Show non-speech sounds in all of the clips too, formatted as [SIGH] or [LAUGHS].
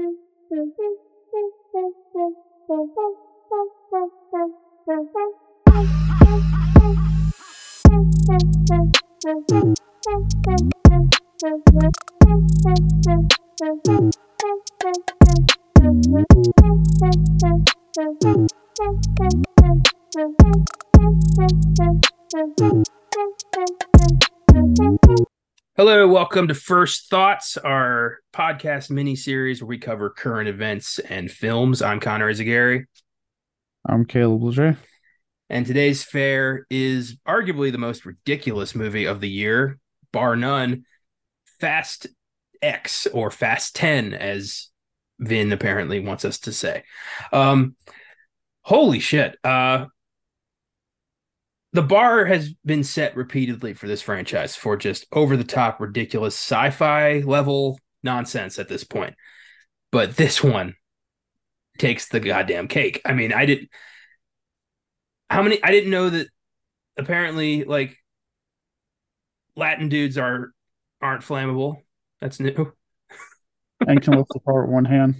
嗯嗯嗯嗯嗯嗯嗯 welcome to First Thoughts, our podcast mini series where we cover current events and films. I'm Connor Eyzaguirre, I'm Caleb Leger. and today's fare is arguably the most ridiculous movie of the year, bar none. Fast X or Fast 10, as Vin apparently wants us to say. Um, holy shit. Uh, the bar has been set repeatedly for this franchise for just over the top, ridiculous sci fi level nonsense at this point. But this one takes the goddamn cake. I mean, I didn't. How many? I didn't know that apparently, like, Latin dudes are aren't flammable. That's new. And can lift the car with one hand.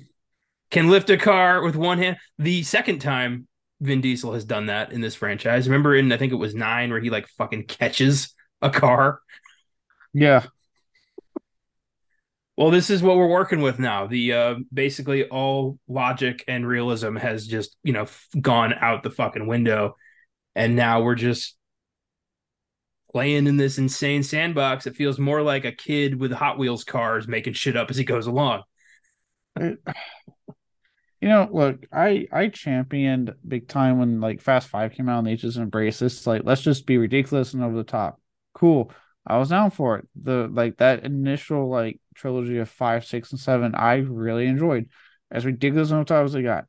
Can lift a car with one hand. The second time Vin Diesel has done that in this franchise. Remember in I think it was nine where he like fucking catches a car. Yeah. Well, this is what we're working with now. The uh basically all logic and realism has just, you know, f- gone out the fucking window. And now we're just playing in this insane sandbox. It feels more like a kid with Hot Wheels cars making shit up as he goes along. You know, look, I I championed big time when like Fast Five came out and they just embraced this. Like, let's just be ridiculous and over the top. Cool. I was down for it. The like that initial like trilogy of five, six, and seven, I really enjoyed. As ridiculous and over the top as they got.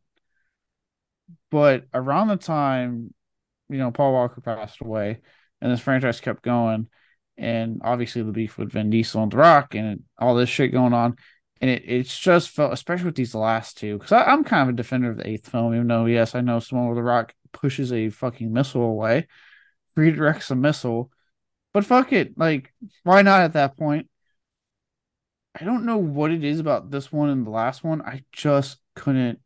But around the time, you know, Paul Walker passed away and this franchise kept going, and obviously the beef with Vin Diesel and The Rock and all this shit going on and it, it's just felt, especially with these last two, because I'm kind of a defender of the eighth film, even though yes, I know someone with the Rock pushes a fucking missile away, redirects a missile, but fuck it, like why not at that point? I don't know what it is about this one and the last one. I just couldn't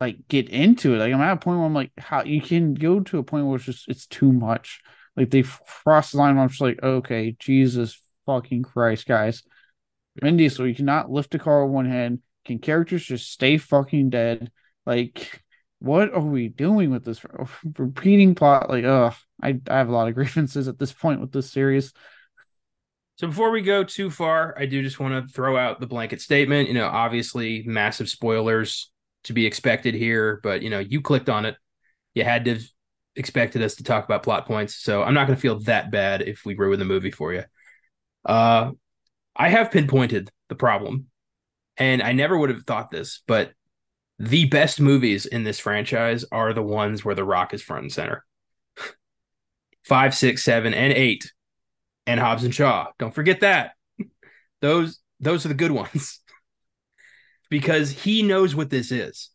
like get into it. Like I'm at a point where I'm like, how you can go to a point where it's just it's too much. Like they cross the line. I'm just like, okay, Jesus fucking Christ, guys. Vin Diesel, you cannot lift a car with one hand. Can characters just stay fucking dead? Like, what are we doing with this [LAUGHS] repeating plot? Like, ugh, I, I have a lot of [LAUGHS] grievances at this point with this series. So before we go too far, I do just want to throw out the blanket statement. You know, obviously massive spoilers to be expected here, but you know, you clicked on it. You had to expected us to talk about plot points. So I'm not going to feel that bad if we ruin the movie for you. Uh I have pinpointed the problem, and I never would have thought this, but the best movies in this franchise are the ones where The Rock is front and center. [LAUGHS] Five, six, seven, and eight, and Hobbs and Shaw. Don't forget that. [LAUGHS] Those those are the good [LAUGHS] ones because he knows what this is.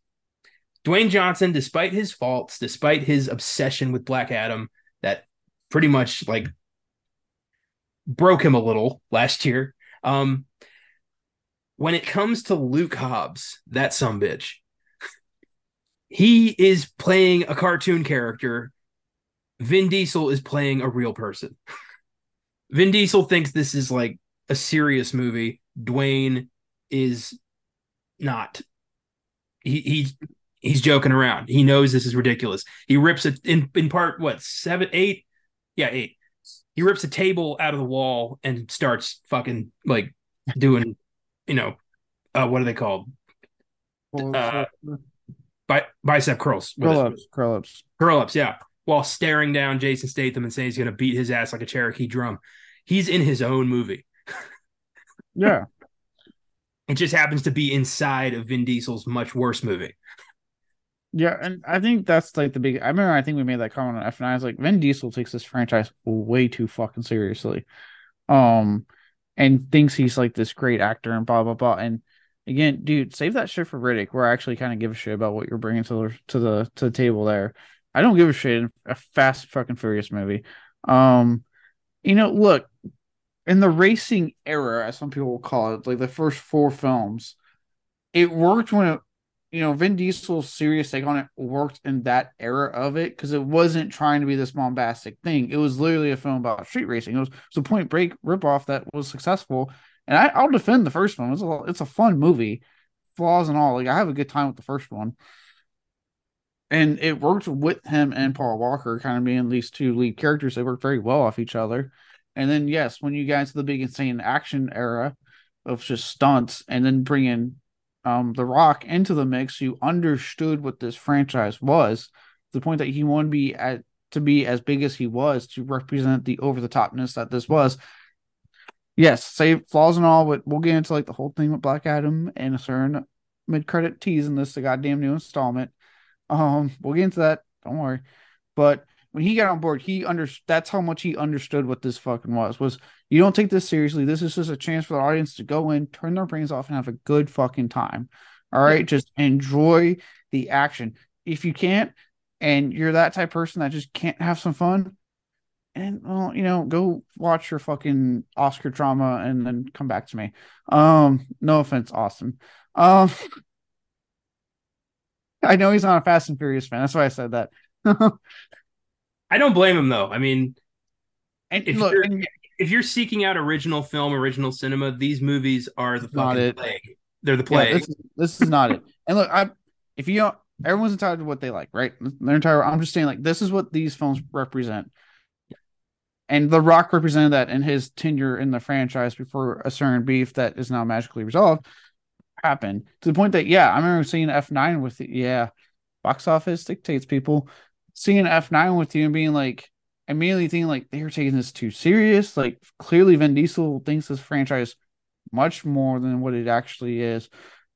Dwayne Johnson, despite his faults, despite his obsession with Black Adam, that pretty much like broke him a little last year. Um, when it comes to Luke Hobbs, that some bitch, he is playing a cartoon character. Vin Diesel is playing a real person. Vin Diesel thinks this is like a serious movie. Dwayne is not. He he's he's joking around. He knows this is ridiculous. He rips it in in part what seven eight, yeah eight he rips a table out of the wall and starts fucking like doing, you know, uh, what are they called? Uh, Bi- bicep curls. Curl ups, curl ups. Curl ups, yeah. While staring down Jason Statham and saying he's going to beat his ass like a Cherokee drum. He's in his own movie. Yeah. [LAUGHS] It just happens to be inside of Vin Diesel's much worse movie. Yeah, and I think that's like the big. I remember I think we made that comment on F and I was like, Vin Diesel takes this franchise way too fucking seriously, um, and thinks he's like this great actor and blah blah blah. And again, dude, save that shit for Riddick. Where I actually kind of give a shit about what you're bringing to the to the to the table there. I don't give a shit in a fast fucking furious movie. Um, you know, look, in the racing era, as some people will call it, like the first four films, it worked when it, you know, Vin Diesel's serious take on it worked in that era of it because it wasn't trying to be this bombastic thing. It was literally a film about street racing. It was, it was a Point Break ripoff that was successful, and I, will defend the first one. It's a it's a fun movie, flaws and all. Like I have a good time with the first one, and it worked with him and Paul Walker kind of being these two lead characters. They worked very well off each other. And then yes, when you to the big insane action era of just stunts, and then bringing um, The Rock into the mix, you understood what this franchise was. The point that he wanted to be at to be as big as he was to represent the over the topness that this was. Yes, say flaws and all, but we'll get into like the whole thing with Black Adam and a certain mid credit tease in this the goddamn new installment. Um, we'll get into that. Don't worry. But when he got on board, he under that's how much he understood what this fucking was. Was you don't take this seriously. This is just a chance for the audience to go in, turn their brains off, and have a good fucking time. All right, just enjoy the action. If you can't, and you're that type person that just can't have some fun, and well, you know, go watch your fucking Oscar drama and then come back to me. Um, no offense, Austin. Um, [LAUGHS] I know he's not a Fast and Furious fan. That's why I said that. [LAUGHS] I don't blame him though. I mean, and if look, you're, and, if you're seeking out original film, original cinema, these movies are the fucking plague. They're the plague. Yeah, this, is, this, is not it. And look, I if you don't, everyone's entitled to what they like, right? Their entire. I'm just saying, like, this is what these films represent. And The Rock represented that in his tenure in the franchise before a certain beef that is now magically resolved happened to the point that yeah, I remember seeing F9 with it. Yeah, box office dictates people seeing F9 with you and being like immediately thinking like they are taking this too serious. Like clearly Vin Diesel thinks this franchise much more than what it actually is.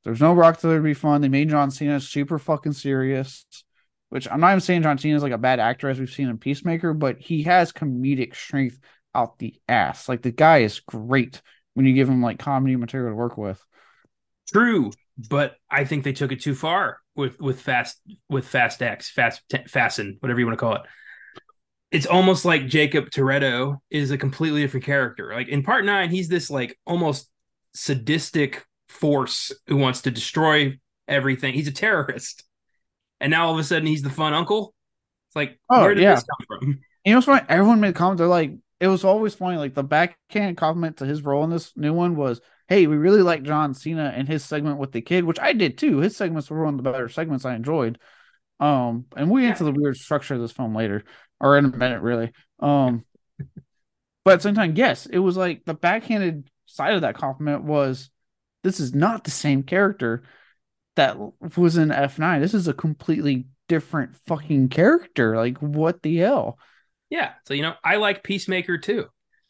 There's no Rock to be fun. They made John Cena super fucking serious. Which I'm not even saying John Cena is like a bad actor as we've seen in Peacemaker, but he has comedic strength out the ass. Like the guy is great when you give him like comedy material to work with. True, but I think they took it too far with with fast with fast X, fast fasten, whatever you want to call it. It's almost like Jacob Toretto is a completely different character. Like in part nine, he's this like almost sadistic force who wants to destroy everything. He's a terrorist, and now all of a sudden he's the fun uncle. It's like, oh, where did yeah. this come from? [LAUGHS] You know what's funny? Everyone made comments. They're like, it was always funny. Like the backhand compliment to his role in this new one was, hey, we really like John Cena and his segment with the kid, which I did too. His segments were one of the better segments I enjoyed. Um, and we get into the weird structure of this film later, or in a minute, really. Um, [LAUGHS] but at the same time, yes, it was like the backhanded side of that compliment was this is not the same character that was in F9. This is a completely different fucking character. Like, what the hell? Yeah. So, you know, I like Peacemaker too.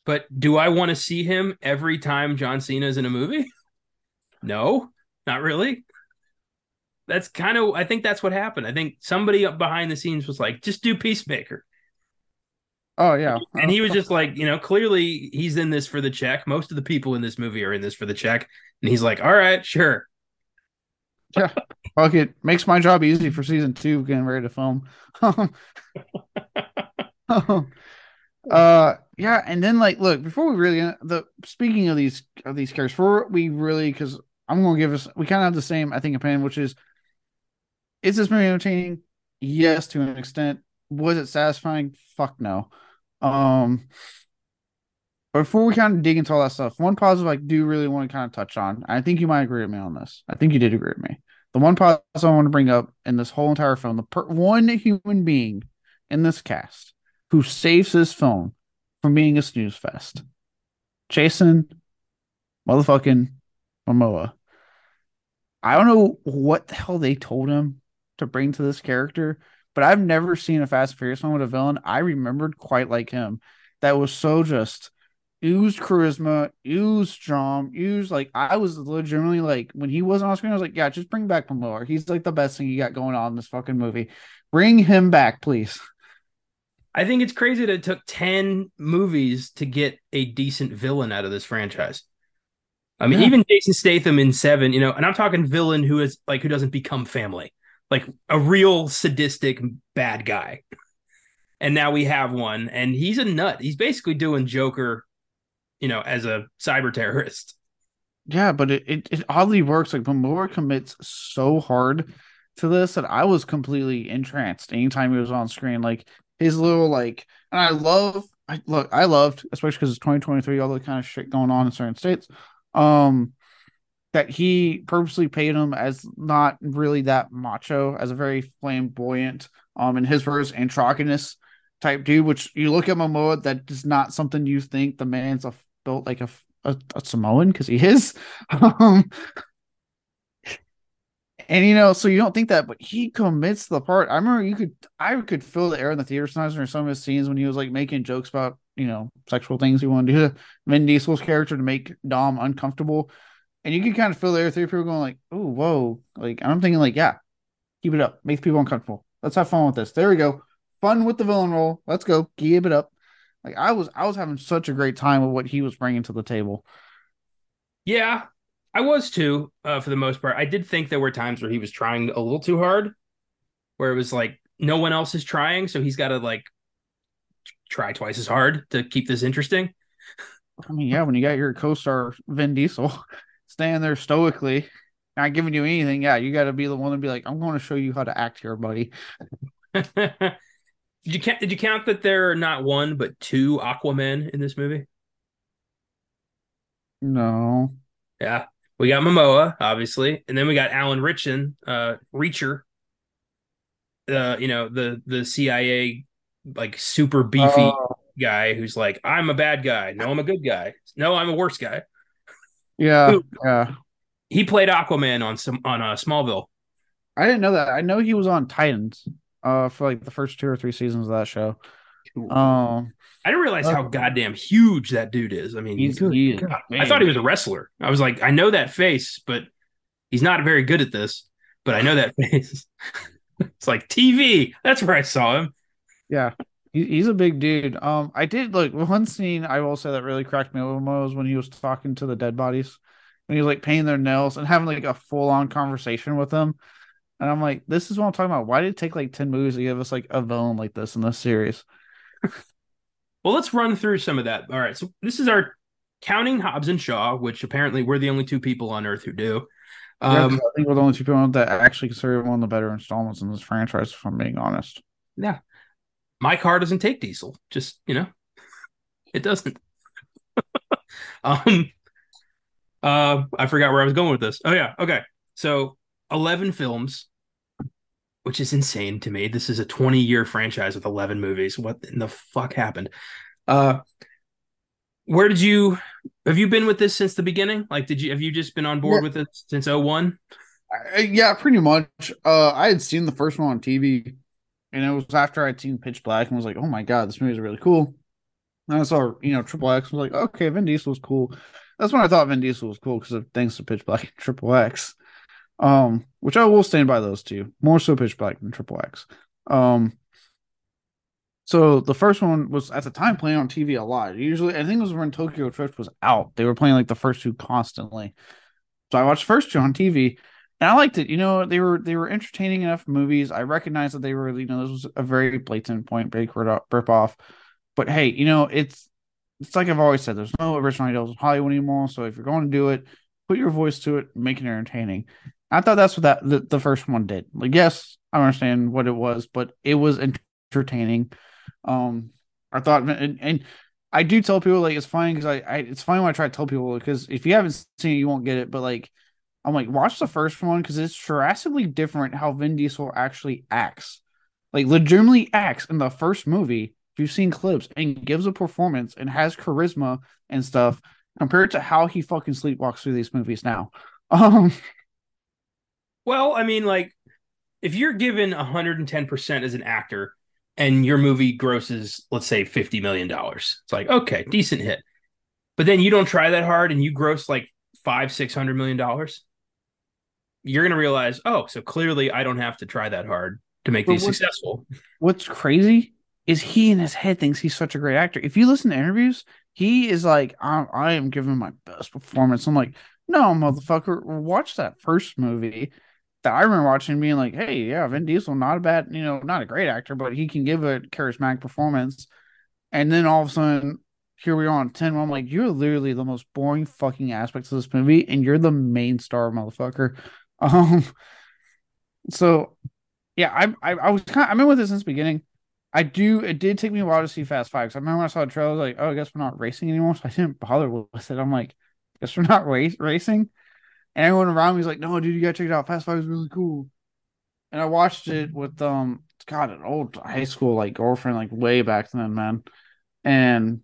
But do I want to see him every time John Cena is in a movie? [LAUGHS] no, not really. That's kind of I think that's what happened. I think somebody up behind the scenes was like, just do Peacemaker. Oh yeah. And he was just like, you know, clearly he's in this for the check. Most of the people in this movie are in this for the check. And he's like, all right, sure. Yeah. Fuck it. Makes my job easy for season two getting ready to film. [LAUGHS] [LAUGHS] Oh. Uh yeah, and then like look before we really the speaking of these of these characters, before we really because I'm gonna give us we kind of have the same I think opinion, which is is this movie entertaining? Yes, to an extent. Was it satisfying? Fuck no. Um, before we kind of dig into all that stuff, one positive I do really want to kind of touch on. I think you might agree with me on this. I think you did agree with me. The one positive I want to bring up in this whole entire film, the per- one human being in this cast who saves his film from being a snooze fest. Jason motherfucking Momoa. I don't know what the hell they told him to bring to this character, but I've never seen a Fast and Furious one with a villain I remembered quite like him. That was so just oozed charisma, oozed charm, oozed like I was legitimately like when he wasn't on screen, I was like, yeah, just bring back Momoa. He's like the best thing you got going on in this fucking movie. Bring him back, please. I think it's crazy that it took 10 movies to get a decent villain out of this franchise. I mean, yeah. even Jason Statham in seven, you know, and I'm talking villain who is like who doesn't become family, like a real sadistic bad guy. And now we have one, and he's a nut. He's basically doing Joker, you know, as a cyber terrorist. yeah, but it, it, it oddly works. Like Momoa commits so hard to this that I was completely entranced anytime he was on screen. Like his little like, and I love. I look, I loved, especially because it's 2023, all the kind of shit going on in certain states. Um, that he purposely paid him as not really that macho, as a very flamboyant, um, in his words, androgynous type dude. Which you look at Momoa, that is not something you think the man's a built like a a, a Samoan because he is. [LAUGHS] um, and you know, so you don't think that, but he commits the part. I remember you could, I could feel the air in the theater sometimes in some of his scenes when he was like making jokes about you know sexual things he wanted to do. Vin Diesel's character to make Dom uncomfortable, and you could kind of feel the air through people going like, "Oh, whoa!" Like I'm thinking like, yeah, keep it up, makes people uncomfortable. Let's have fun with this. There we go, fun with the villain role. Let's go, keep it up. Like I was, I was having such a great time with what he was bringing to the table. Yeah, I was too, uh, for the most part. I did think there were times where he was trying a little too hard, where it was like no one else is trying, so he's got to like try twice as hard to keep this interesting. I mean, yeah, when you got your co-star Vin Diesel [LAUGHS] standing there stoically, not giving you anything, yeah, you got to be the one to be like, "I'm going to show you how to act here, buddy." [LAUGHS] Did you count? Did you count that there are not one but two Aquaman in this movie? No. Yeah, we got Momoa, obviously, and then we got Alan Ritchson, uh, Reacher. Uh, you know the the CIA like super beefy oh. guy who's like, I'm a bad guy. No, I'm a good guy. No, I'm a worse guy. Yeah, yeah. He played Aquaman on some on uh, Smallville. I didn't know that. I know he was on Titans uh for like the first two or three seasons of that show. Um I didn't realize uh, how goddamn huge that dude is. I mean, he's, he, God, I thought he was a wrestler. I was like, I know that face, but he's not very good at this. But I know that [LAUGHS] face. it's like TV. That's where I saw him. Yeah, he's a big dude. Um, I did like one scene. I will say that really cracked me up was when he was talking to the dead bodies, and he was like painting their nails and having like a full on conversation with them. And I'm like, this is what I'm talking about. Why did it take like 10 movies to give us like a villain like this in this series? Well, let's run through some of that. All right. So this is our counting Hobbs and Shaw, which apparently we're the only two people on earth who do. Um, yeah, I think we're the only two people that actually consider one of the better installments in this franchise, if I'm being honest. Yeah. My car doesn't take diesel. Just, you know, it doesn't. [LAUGHS] um uh I forgot where I was going with this. Oh yeah, okay. So 11 films, which is insane to me. This is a 20 year franchise with 11 movies. What in the fuck happened? Uh, where did you have you been with this since the beginning? Like, did you have you just been on board yeah. with it since 01? Uh, yeah, pretty much. Uh, I had seen the first one on TV, and it was after I'd seen Pitch Black and was like, oh my god, this movie is really cool. And I saw, you know, Triple X. was like, okay, Vin Diesel was cool. That's when I thought Vin Diesel was cool because of thanks to Pitch Black and Triple X. Um, which I will stand by those two. More so Pitch Black than Triple X. Um, so the first one was at the time playing on TV a lot. Usually, I think it was when Tokyo Drift was out. They were playing like the first two constantly. So I watched first two on TV, and I liked it. You know, they were they were entertaining enough movies. I recognized that they were, you know, this was a very blatant point break rip off. But hey, you know, it's it's like I've always said. There's no original ideas in Hollywood anymore. So if you're going to do it, put your voice to it, make it entertaining. I thought that's what that the, the first one did. Like, yes, I understand what it was, but it was entertaining. Um, I thought, and, and I do tell people like it's fine because I, I it's fine when I try to tell people because if you haven't seen it, you won't get it. But like, I'm like, watch the first one because it's drastically different how Vin Diesel actually acts. Like, legitimately acts in the first movie. If you've seen clips and gives a performance and has charisma and stuff compared to how he fucking sleepwalks through these movies now. [LAUGHS] Um, well, I mean, like if you're given 110% as an actor and your movie grosses, let's say $50 million, it's like, okay, decent hit. But then you don't try that hard and you gross like five, six hundred million dollars. You're gonna realize, oh, so clearly I don't have to try that hard to make but these what's, successful. What's crazy is he in his head thinks he's such a great actor. If you listen to interviews, he is like, I, I am giving my best performance. I'm like, no, motherfucker, watch that first movie that I remember watching being like, hey, yeah, Vin Diesel, not a bad, you know, not a great actor, but he can give a charismatic performance. And then all of a sudden, here we are on 10. I'm like, you're literally the most boring fucking aspects of this movie, and you're the main star, motherfucker. [LAUGHS] Um, so yeah, I I, I was kind of, I've been with this since the beginning. I do. It did take me a while to see Fast Five. Cause I remember when I saw the trailer, I was like, "Oh, I guess we're not racing anymore." So I didn't bother with it. I'm like, "Guess we're not [LAUGHS] race racing." And everyone around me was like, "No, dude, you gotta check it out. Fast Five is really cool." And I watched it with um, God, an old high school like girlfriend, like way back then, man. And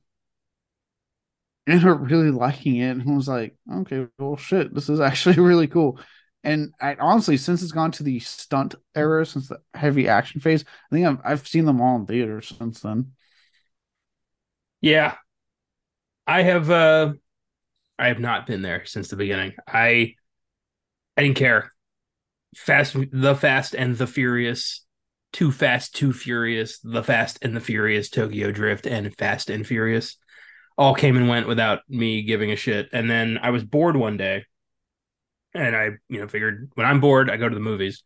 [LAUGHS] ended up really liking it and was like, okay, well, shit, this is [LAUGHS] actually really cool. And I honestly, since it's gone to the stunt era, since the heavy action phase, I think I've I've seen them all in theaters since then. Yeah, I have. uh I have not been there since the beginning. I I didn't care. Fast, the Fast and the Furious, Too Fast, Too Furious, The Fast and the Furious, Tokyo Drift, and Fast and Furious all came and went without me giving a shit. And then I was bored one day, and I, you know, figured when I'm bored, I go to the movies.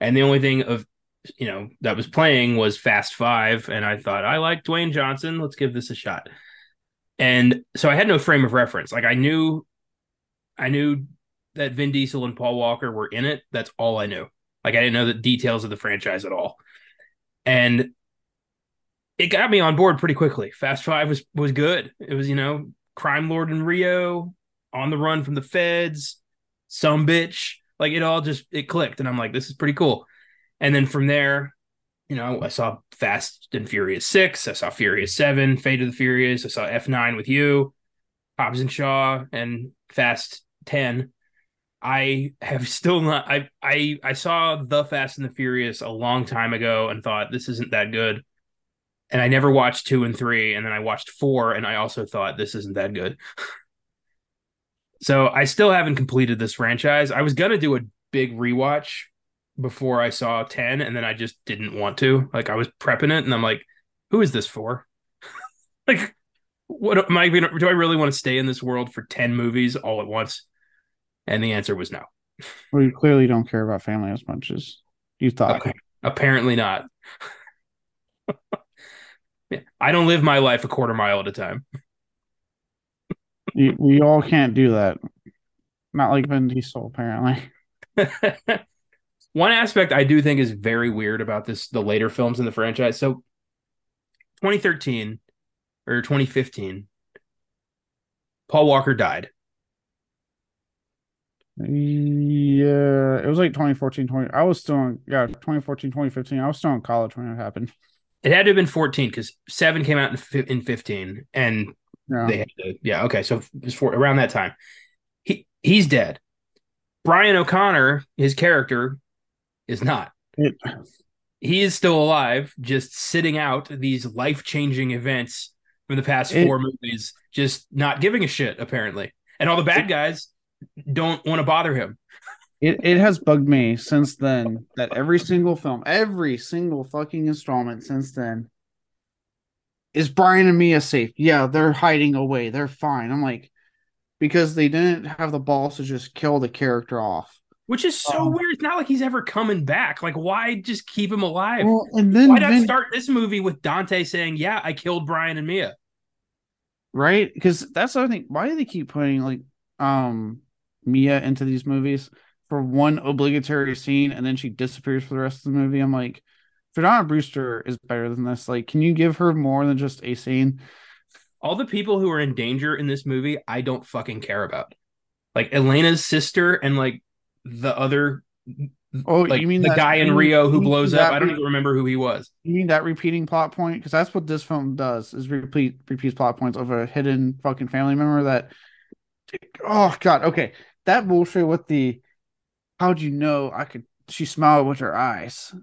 And the only thing of, you know, that was playing was Fast Five, and I thought I like Dwayne Johnson. Let's give this a shot. And so I had no frame of reference. Like I knew, I knew that Vin Diesel and Paul Walker were in it. That's all I knew. Like I didn't know the details of the franchise at all. And it got me on board pretty quickly. Fast Five was was good. It was you know crime lord in Rio, on the run from the feds, some bitch. Like it all just it clicked, and I'm like, this is pretty cool. And then from there, you know, I saw Fast and Furious Six, I saw Furious Seven, Fate of the Furious, I saw F Nine with you, Hobbs and Shaw, and Fast Ten. I have [LAUGHS] still not. I I I saw the Fast and the Furious a long time ago and thought this isn't that good and I never watched two and three, and then I watched four, and I also thought this isn't that good. [LAUGHS] so I still haven't completed this franchise. I was gonna do a big rewatch before I saw ten, and then I just didn't want to. Like I was prepping it, and I'm like, who is this for? [LAUGHS] like, what am I? Do I really want to stay in this world for ten movies all at once? And the answer was no. Well, you clearly don't care about family as much as you thought. Okay. Apparently not. [LAUGHS] I don't live my life a quarter mile at a time. we all can't do that. Not like Vin Diesel, apparently. [LAUGHS] One aspect I do think is very weird about this, the later films in the franchise. So, 2013 or 2015, Paul Walker died. Yeah, it was like 2014, 20. I was still in, yeah, 2014, 2015. I was still in college when it happened. It had to have been 14 because seven came out in, in 15, and yeah. they had to, yeah, okay, so it's for around that time. He he's dead. Brian O'Conner, his character, is not. It, he is still alive, just sitting out these life changing events from the past it, four movies, just not giving a shit, apparently. And all the bad guys don't want to bother him it, it has bugged me since then that every single film, every single fucking installment since then is Brian and Mia safe? Yeah, they're hiding away. They're fine. I'm like, because they didn't have the balls to just kill the character off. Which is so um, weird. It's not like he's ever coming back. Like, why just keep him alive? Well, and then why not Vin- start this movie with Dante saying, "Yeah, I killed Brian and Mia"? Right? Because that's the other thing. Why do they keep putting like um Mia into these movies? for one obligatory scene and then she disappears for the rest of the movie. I'm like, Jordana Brewster is better than this. Like, can you give her more than just a scene? All the people who are in danger in this movie, I don't fucking care about. Like Elena's sister and like the other Oh, like you mean the guy in Rio who blows up? I don't even remember who he was. You mean that repeating plot point? Because that's what this film does: is repeat repeats plot points of a hidden fucking family member. That oh god, okay, that bullshit with the how'd you know I could? She smiled with her eyes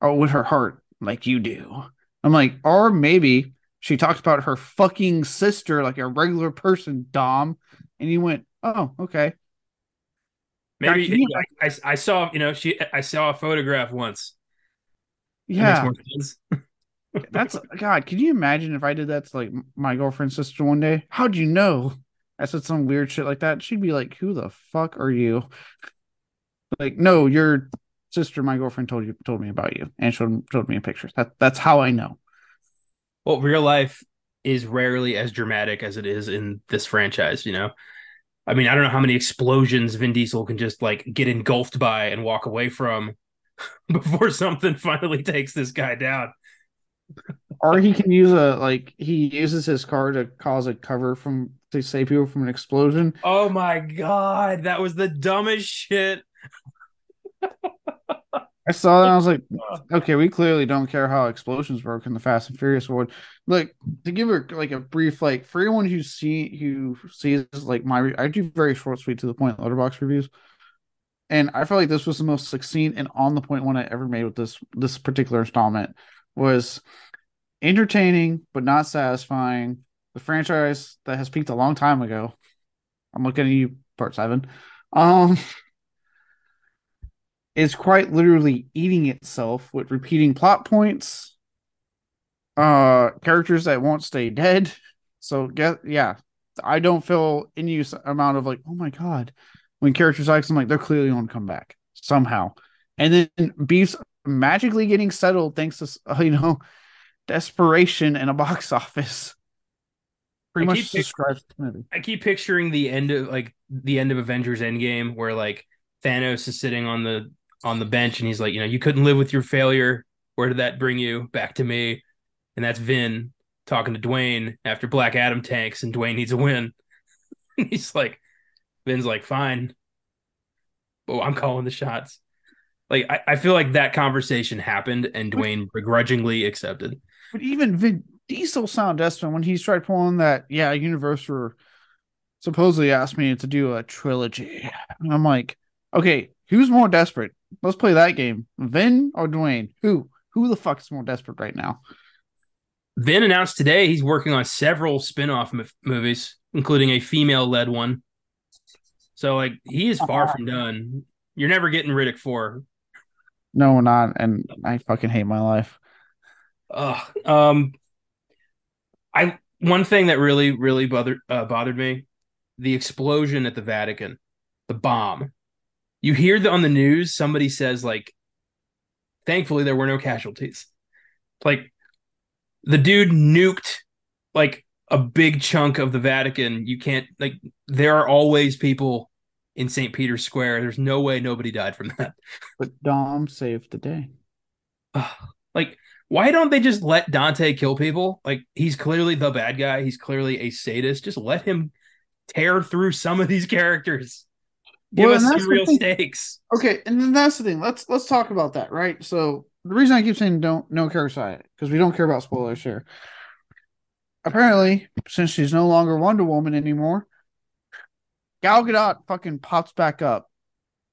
or with her heart, like you do. I'm like, or maybe she talked about her fucking sister like a regular person, Dom. And you went, oh, okay. Maybe you, I, I, I, saw, you know, she, I saw a photograph once. Yeah. That That's God. Can you imagine if I did that to like my girlfriend's sister one day? How'd you know? I said some weird shit like that. She'd be like, "Who the fuck are you?" like, no, your sister, my girlfriend told you told me about you and showed showed me a picture. That that's how I know. Well, real life, is rarely as dramatic as it is in this franchise, you know. I mean, I don't know how many explosions Vin Diesel can just like get engulfed by and walk away from [LAUGHS] before something finally takes this guy down. or he can use a like he uses his car to cause a cover from to save people from an explosion. Oh my god, that was the dumbest shit. I saw that I was like, [LAUGHS] uh. okay, we clearly don't care how explosions work in the Fast and Furious world. Like to give her like a brief like for anyone who see who sees like my I do very short, sweet to the point Letterboxd reviews, and I felt like this was the most succinct and on the point one I ever made with this this particular installment was entertaining but not satisfying. The franchise that has peaked a long time ago. I'm looking at you, part seven. Um is quite literally eating itself with repeating plot points, uh, characters that won't stay dead. So get yeah, I don't feel any amount of like, oh my god, when characters like I'm like they're clearly going to come back somehow, and then beefs magically getting settled thanks to [LAUGHS] you know desperation in a box [LAUGHS] office. Pretty I much describes the movie. I keep picturing the end of like the end of Avengers Endgame where like Thanos is sitting on the on the bench and he's like, you know, you couldn't live with your failure. Where did that bring you? Back to me. And that's Vin talking to Dwayne after Black Adam tanks and Dwayne needs a win. [LAUGHS] he's like, Vin's like, fine. Oh, I'm calling the shots. Like, I, I feel like that conversation happened and Dwayne begrudgingly accepted. But even Vin Diesel sound desperate when he started pulling that, yeah, Universal supposedly asked me to do a trilogy. And I'm like, okay, who's more desperate? Let's play that game. Vin or Dwayne? Who? Who the fuck is more desperate right now? Vin announced today he's working on several spin-off m- movies, including a female-led one. So like he is far uh-huh. from done. You're never getting Riddick 4. No, not and I fucking hate my life. Uh, um I one thing that really really bothered uh, bothered me, the explosion at the Vatican, the bomb. You hear the, on the news somebody says like thankfully there were no casualties. Like the dude nuked like a big chunk of the vatican. You can't like there are always people in st peter's square. There's no way nobody died from that. But dom saved the day. [SIGHS] Like why don't they just let dante kill people like he's clearly the bad guy he's clearly a sadist just let him tear through some of these characters Give well, us some real stakes. Okay, and then that's the thing. Let's let's talk about that, right? So the reason I keep saying don't no care side because we don't care about spoilers here. Apparently, since she's no longer Wonder Woman anymore, Gal Gadot fucking pops back up,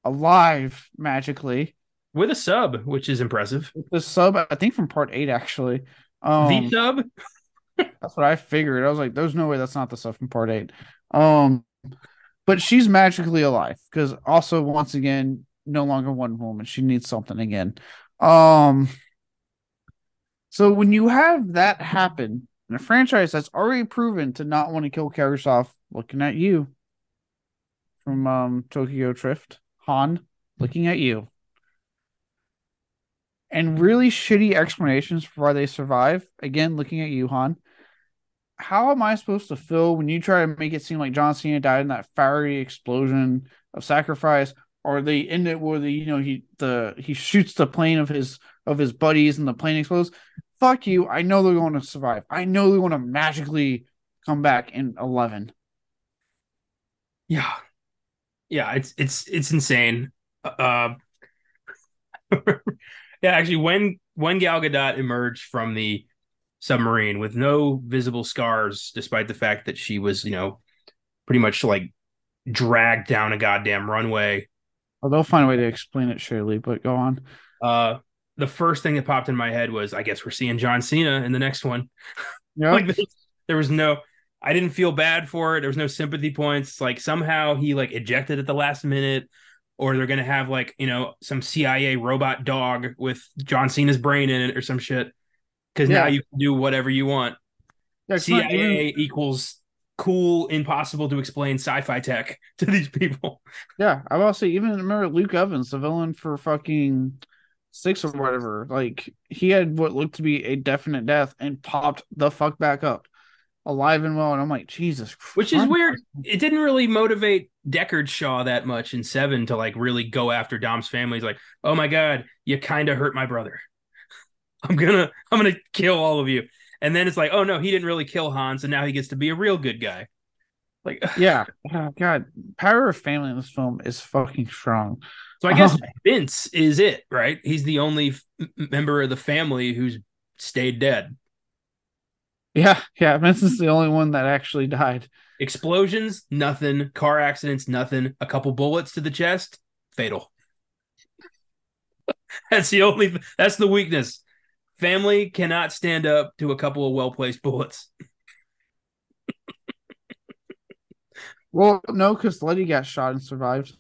alive magically with a sub, which is impressive. The sub, I think from part eight actually. Um, the sub. [LAUGHS] that's what I figured. I was like, "There's no way that's not the sub from part eight. Um, but she's magically alive because also once again no longer Wonder Woman she needs something again um so when you have that happen in a franchise that's already proven to not want to kill characters off looking at you from um tokyo drift han looking at you and really shitty explanations for why they survive again looking at you han how am I supposed to feel when you try to make it seem like John Cena died in that fiery explosion of sacrifice, or they end it where the you know he the he shoots the plane of his of his buddies and the plane explodes? Fuck you! I know they're going to survive. I know they're going to magically come back in eleven. Yeah, yeah, it's it's it's insane. Uh, [LAUGHS] yeah, actually, when when Gal Gadot emerged from the submarine with no visible scars, despite the fact that she was, you know, pretty much like dragged down a goddamn runway. Well, they'll find a way to explain it, surely, but go on. Uh, the first thing that popped in my head was, I guess we're seeing John Cena in the next one. [LAUGHS] Like there, there was no, I didn't feel bad for it. There was no sympathy points. Like somehow he like ejected at the last minute, or they're gonna have like you know some CIA robot dog with John Cena's brain in it or some shit because yeah. now you can do whatever you want. Yeah, CIA equals cool, impossible to explain sci-fi tech [LAUGHS] to these people. Yeah, I say even remember Luke Evans, the villain for fucking six or whatever. Like he had what looked to be a definite death and popped the fuck back up. Alive and well, and I'm like, Jesus. Which is weird. It didn't really motivate Deckard Shaw that much in Seven to like really go after Dom's family. He's like, oh my god, you kind of hurt my brother. [LAUGHS] I'm gonna I'm gonna kill all of you. And then it's like, oh no, he didn't really kill Hans, and now he gets to be a real good guy. Like, yeah, oh, God, power of family in this film is fucking strong. So I guess oh. Vince is it, right? He's the only f- member of the family who's stayed dead. Yeah, yeah. Vincent's the only one that actually died. Explosions, nothing. Car accidents, nothing. A couple bullets to the chest, fatal. [LAUGHS] that's the only. That's the weakness. Family cannot stand up to a couple of well placed bullets. well, no, because Letty got shot and survived.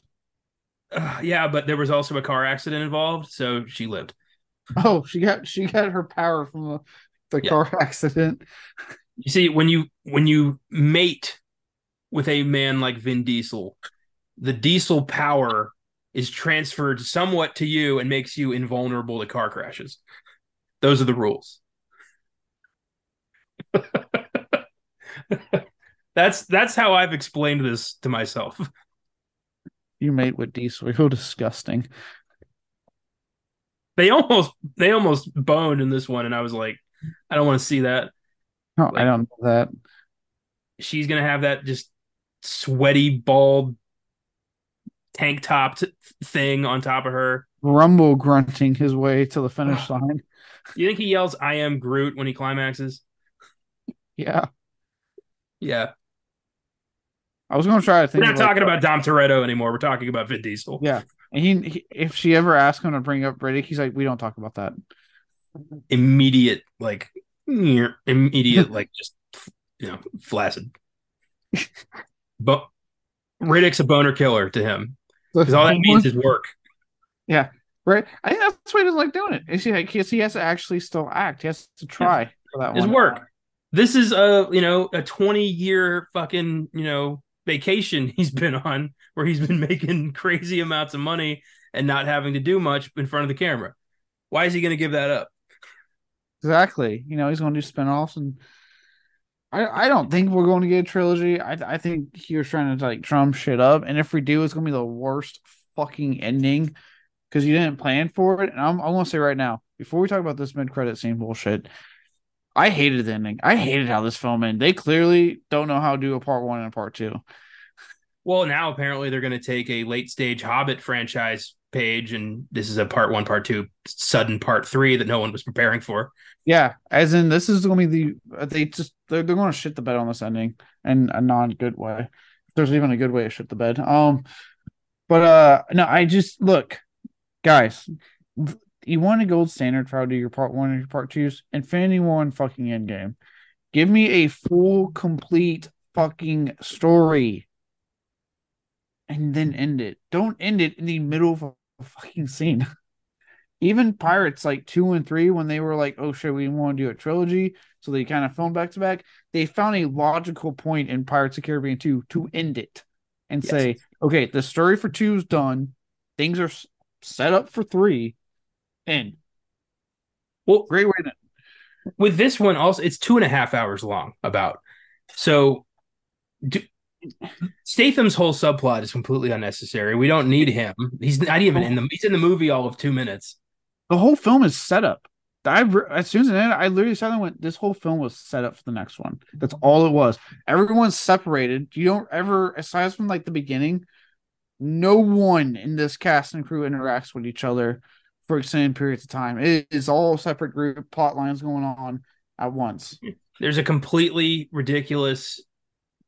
Uh, yeah, but there was also a car accident involved, so she lived. Oh, she got she got her power from the the yeah. car [LAUGHS] accident. You see, when you when you mate with a man like Vin Diesel, the diesel power is transferred somewhat to you and makes you invulnerable to car crashes. Those are the rules. [LAUGHS] that's that's how I've explained this to myself. You mate with Diesel, you're disgusting. They almost they almost boned in this one, and I was like, I don't want to see that. No, like, I don't know that. She's gonna have that just sweaty, bald tank top thing on top of her. Rumble grunting his way to the finish [SIGHS] line. You think he yells "I am Groot" when he climaxes? Yeah. Yeah. I was going to try to think. We're not talking about Dom Toretto anymore. We're talking about Vin Diesel. Yeah, and he, he if she ever asks him to bring up Riddick, he's like, "We don't talk about that." Immediate like immediate like just you know flaccid. [LAUGHS] but Riddick's a boner killer to him because all that means is work. Yeah, right. I think that's why he doesn't like doing it. Is he like he has to actually still act? He has to try yeah. for that. His one. work. This is a you know a twenty year fucking you know vacation [LAUGHS] he's been on where he's been [LAUGHS] making crazy amounts of money and not having to do much in front of the camera. Why is he going to give that up? Exactly. You know, he's going to do spinoffs, and I I don't think we're going to get a trilogy. I I think he was trying to like drum shit up, and if we do, it's going to be the worst fucking ending because you didn't plan for it. And I'm I'm going to say right now, before we talk about this mid credit scene bullshit, I hated the ending. I hated how this film ended. They clearly don't know how to do a part one and a part two. Well, now apparently they're going to take a late stage Hobbit franchise page, and this is a part one, part two, sudden part three that no one was preparing for. Yeah, as in this is to be the they just they're, they're to shit the bed on this ending in a non good way. If there's even a good way to shit the bed. Um, but uh, no, I just look, guys. You want a gold standard for how to do your part one and your part twos? Infinity War and fucking Endgame. Give me a full, complete fucking story and then end it. Don't end it in the middle of a fucking scene. Even Pirates like two and three, when they were like, oh shit, we want to do a trilogy. So they kind of filmed back to back. They found a logical point in Pirates of Caribbean 2 to end it and yes. say, okay, the story for two is done. Things are set up for three. and Well, great way to. With this one, also, it's two and a half hours long. About so, do, Statham's whole subplot is completely unnecessary. We don't need him. He's not even in the. He's in the movie all of two minutes. The whole film is set up. I as soon as it ended, I literally sat and went, "This whole film was set up for the next one." That's all it was. Everyone's separated. You don't ever, aside from like the beginning, no one in this cast and crew interacts with each other for extended periods of time. It is all separate group plot lines going on at once. There's a completely ridiculous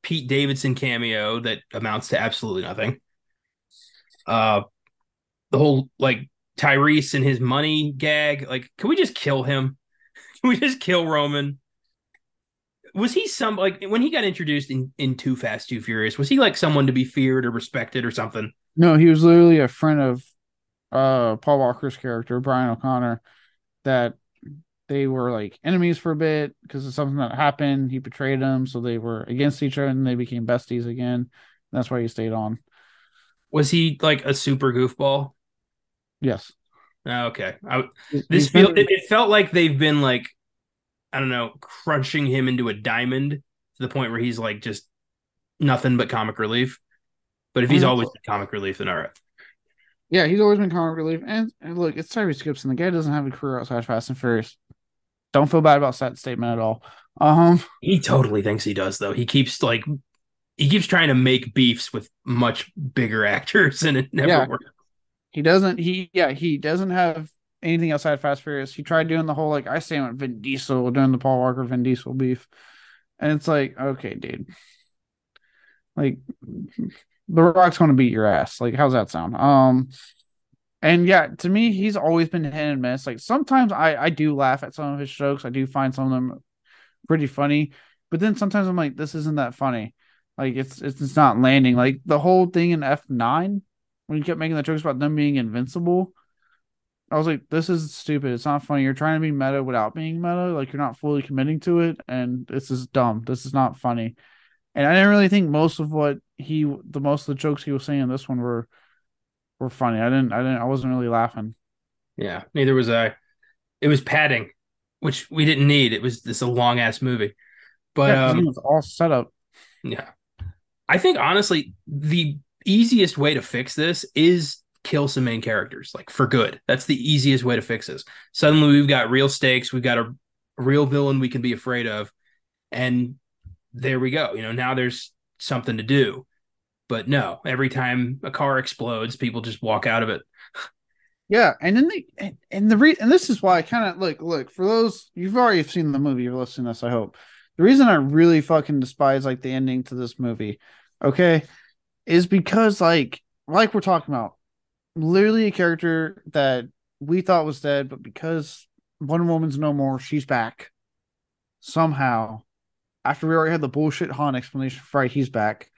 Pete Davidson cameo that amounts to absolutely nothing. Uh, the whole like Tyrese and his money gag. Like, can we just kill him? [LAUGHS] Can we just kill Roman? Was he some like when he got introduced in in Too Fast Too Furious? Was he like someone to be feared or respected or something? No, he was literally a friend of uh Paul Walker's character Brian O'Conner that they were like enemies for a bit because of something that happened. He betrayed them, so they were against each other, and they became besties again. That's why he stayed on. Was he like a super goofball? Yes. Oh, okay. I, this feel it, it felt like they've been like I don't know crunching him into a diamond to the point where he's like just nothing but comic relief. But if he's Mhm. always been comic relief, then all right. Yeah, he's always been comic relief. And, and look, it's Tyrese Gibson. The guy doesn't have a career outside of Fast and Furious. Don't feel bad about that statement at all. Um, He totally thinks he does though. He keeps like he keeps trying to make beefs with much bigger [LAUGHS] actors, and it never Yeah. works. he doesn't. He yeah, he doesn't have anything outside Fast Furious. He tried doing the whole like I stand with Vin Diesel doing the Paul Walker Vin Diesel beef, and it's like okay, dude, like the Rock's going to beat your ass. Like how's that sound? Um. And yeah, to me, he's always been hit and miss. Like sometimes I I do laugh at some of his jokes. I do find some of them pretty funny, but then sometimes I'm like, this isn't that funny. Like it's it's, not landing. Like the whole thing in F nine when you kept making the jokes about them being invincible. I was like, this is stupid. It's not funny. You're trying to be meta without being meta. Like you're not fully committing to it, and this is dumb. This is not funny. And I didn't really think most of what he, the most of the jokes he was saying in this one were, were funny. I didn't, I didn't, I wasn't really laughing. Yeah, neither was I. It was padding, which we didn't need. It was this a long ass movie, but Yeah, um, it was all set up. Yeah. I think honestly, the easiest way to fix this is kill some main characters, like for good. That's the easiest way to fix this. Suddenly we've got real stakes, we've got a real villain we can be afraid of, and there we go. You know, now there's something to do. But no, every time a car explodes, people just walk out of it. Yeah, and then the and, the re and this is why I kind of look look for those you've already seen the movie. You're listening to this, I hope. The reason I really fucking despise like the ending to this movie, okay, is because like like we're talking about, literally a character that we thought was dead, but because Wonder Woman's no more, she's back somehow. After we already had the bullshit Han explanation for right, he's back.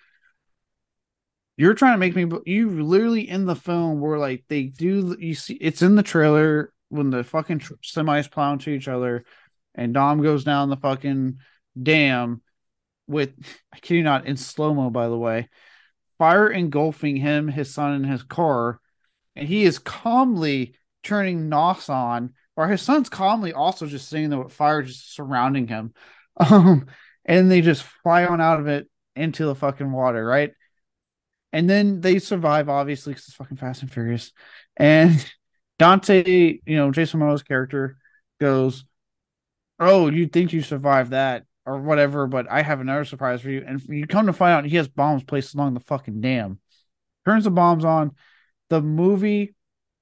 You're trying to make me. You literally in the film where like they do. You see, it's in the trailer when the fucking tr- semis plow into each other, and Dom goes down the fucking dam with. I kid you not, in slow mo. By the way, fire engulfing him, his son, and his car, and he is calmly turning Nos on, or his son's calmly also just sitting there with fire just surrounding him. [LAUGHS] Um, and they just fly on out of it into the fucking water, right? And then they survive, obviously, because it's fucking Fast and Furious. And [LAUGHS] Dante, you know, Jason Momoa's character goes, "Oh, you think you survived that or whatever, but I have another surprise for you." And you come to find out he has bombs placed along the fucking dam. Turns the bombs on. The movie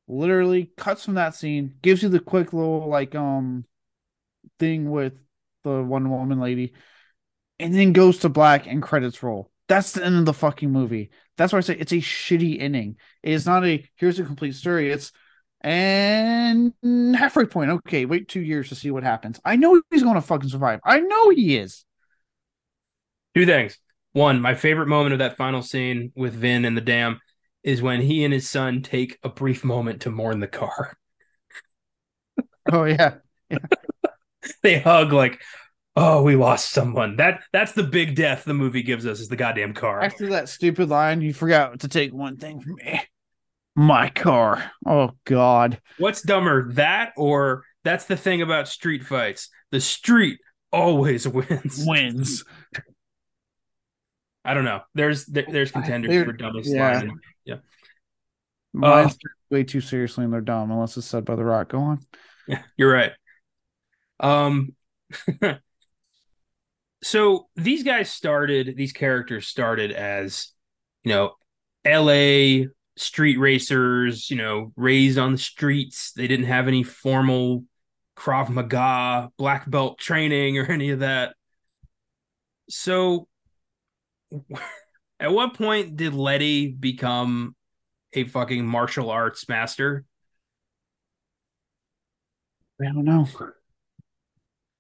literally cuts from that scene, gives you the quick little like um thing with the one woman lady, and then goes to black and credits roll. That's the end of the fucking movie. That's why I say it's a shitty ending. It's not a here's a complete story. It's and halfway point. Okay, wait two years to see what happens. I know he's gonna fucking survive. I know he is. Two things. One, my favorite moment of that final scene with Vin and the dam is when he and his son take a brief moment to mourn the car. [LAUGHS] Oh yeah. [LAUGHS] they hug like, oh, we lost someone. That that's the big death the movie gives us is the goddamn car. After that stupid line, you forgot to take one thing from me. My car. Oh god. What's dumber, that or that's the thing about street fights? The street always [LAUGHS] wins. Wins. I don't know. There's there, there's contenders There- for dumbest yeah. line. Yeah. Mine's way too seriously and they're dumb, unless it's said by the rock. Go on. Yeah, [LAUGHS] you're right. Um [LAUGHS] so these guys started these characters started as you know LA street racers, you know, raised on the streets. They didn't have any formal Krav Maga, black belt training or [LAUGHS] any of that. So [LAUGHS] at what point did Letty become a fucking martial arts master? I don't know.